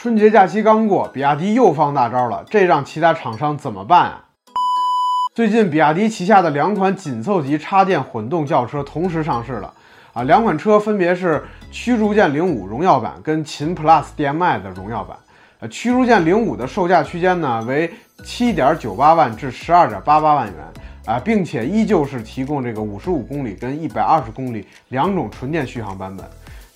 春节假期刚过，比亚迪又放大招了，这让其他厂商怎么办啊？最近，比亚迪旗下的两款紧凑级插电混动轿车同时上市了啊，两款车分别是驱逐舰零五荣耀版跟秦 PLUS DM-i 的荣耀版。呃，驱逐舰零五的售价区间呢为七点九八万至十二点八八万元啊，并且依旧是提供这个五十五公里跟一百二十公里两种纯电续航版本。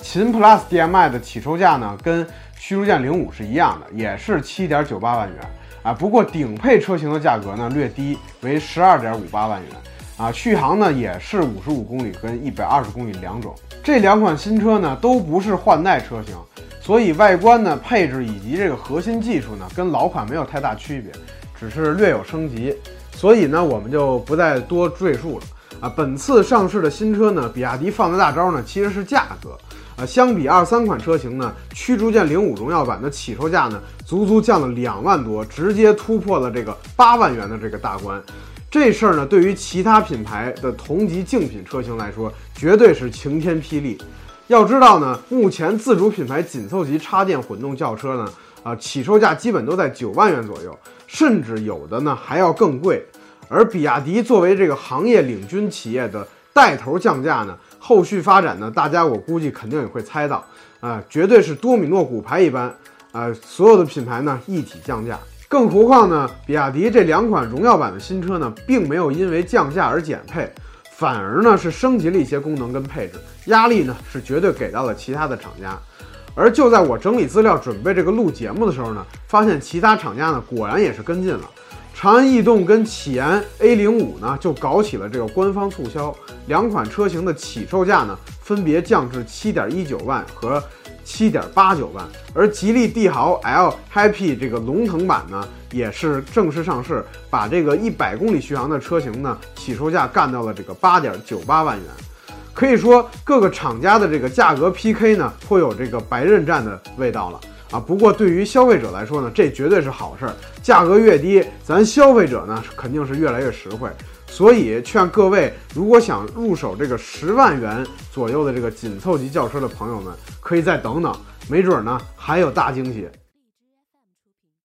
秦 Plus DM-i 的起售价呢，跟驱逐舰零五是一样的，也是七点九八万元啊。不过顶配车型的价格呢略低，为十二点五八万元啊。续航呢也是五十五公里跟一百二十公里两种。这两款新车呢都不是换代车型，所以外观呢、配置以及这个核心技术呢跟老款没有太大区别，只是略有升级。所以呢我们就不再多赘述了啊。本次上市的新车呢，比亚迪放的大招呢其实是价格。啊，相比二三款车型呢，驱逐舰零五荣耀版的起售价呢，足足降了两万多，直接突破了这个八万元的这个大关。这事儿呢，对于其他品牌的同级竞品车型来说，绝对是晴天霹雳。要知道呢，目前自主品牌紧凑级插电混动轿车呢，啊，起售价基本都在九万元左右，甚至有的呢还要更贵。而比亚迪作为这个行业领军企业的带头降价呢。后续发展呢？大家我估计肯定也会猜到，啊，绝对是多米诺骨牌一般，啊，所有的品牌呢一体降价。更何况呢，比亚迪这两款荣耀版的新车呢，并没有因为降价而减配，反而呢是升级了一些功能跟配置，压力呢是绝对给到了其他的厂家。而就在我整理资料准备这个录节目的时候呢，发现其他厂家呢果然也是跟进了。长安逸动跟起研 A 零五呢，就搞起了这个官方促销，两款车型的起售价呢，分别降至七点一九万和七点八九万。而吉利帝豪 L Happy 这个龙腾版呢，也是正式上市，把这个一百公里续航的车型呢，起售价干到了这个八点九八万元。可以说，各个厂家的这个价格 PK 呢，颇有这个白刃战的味道了。啊，不过对于消费者来说呢，这绝对是好事儿。价格越低，咱消费者呢肯定是越来越实惠。所以劝各位，如果想入手这个十万元左右的这个紧凑级轿车的朋友们，可以再等等，没准呢还有大惊喜。